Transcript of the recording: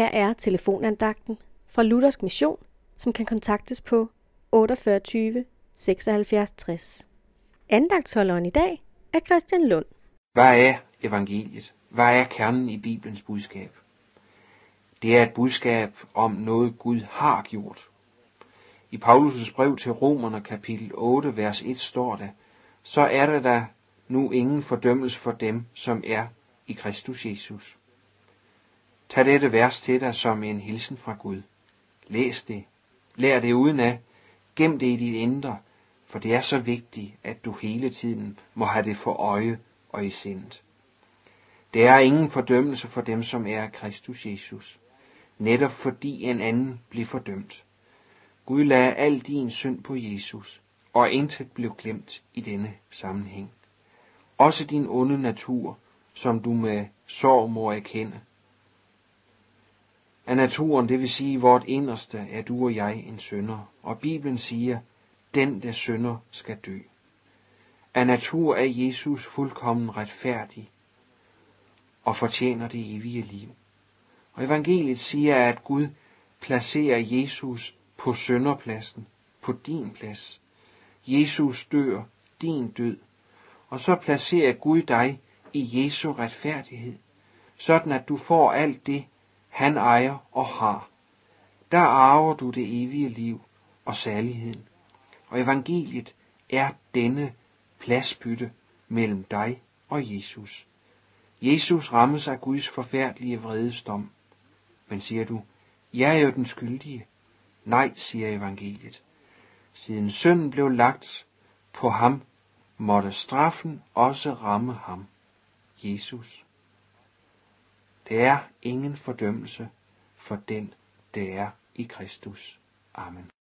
Her er telefonandagten fra Luthersk Mission, som kan kontaktes på 48 76 60. Andagtsholderen i dag er Christian Lund. Hvad er evangeliet? Hvad er kernen i Bibelens budskab? Det er et budskab om noget Gud har gjort. I Paulus' brev til Romerne kapitel 8, vers 1 står der, så er der da nu ingen fordømmelse for dem, som er i Kristus Jesus. Tag dette vers til dig som en hilsen fra Gud. Læs det. Lær det udenad. Gem det i dit indre, for det er så vigtigt, at du hele tiden må have det for øje og i sindet. Der er ingen fordømmelse for dem, som er Kristus Jesus, netop fordi en anden bliver fordømt. Gud lagde al din synd på Jesus, og intet blev glemt i denne sammenhæng. Også din onde natur, som du med sorg må erkende. Af naturen, det vil sige vort inderste, er du og jeg en sønder, og Bibelen siger, den der synder skal dø. Af natur er Jesus fuldkommen retfærdig og fortjener det evige liv. Og evangeliet siger, at Gud placerer Jesus på sønderpladsen, på din plads. Jesus dør din død, og så placerer Gud dig i Jesu retfærdighed, sådan at du får alt det, han ejer og har. Der arver du det evige liv og særligheden. Og evangeliet er denne pladsbytte mellem dig og Jesus. Jesus rammes af Guds forfærdelige vredesdom. Men siger du, jeg er jo den skyldige. Nej, siger evangeliet. Siden synden blev lagt på ham, måtte straffen også ramme ham, Jesus. Der er ingen fordømmelse for den, der er i Kristus. Amen.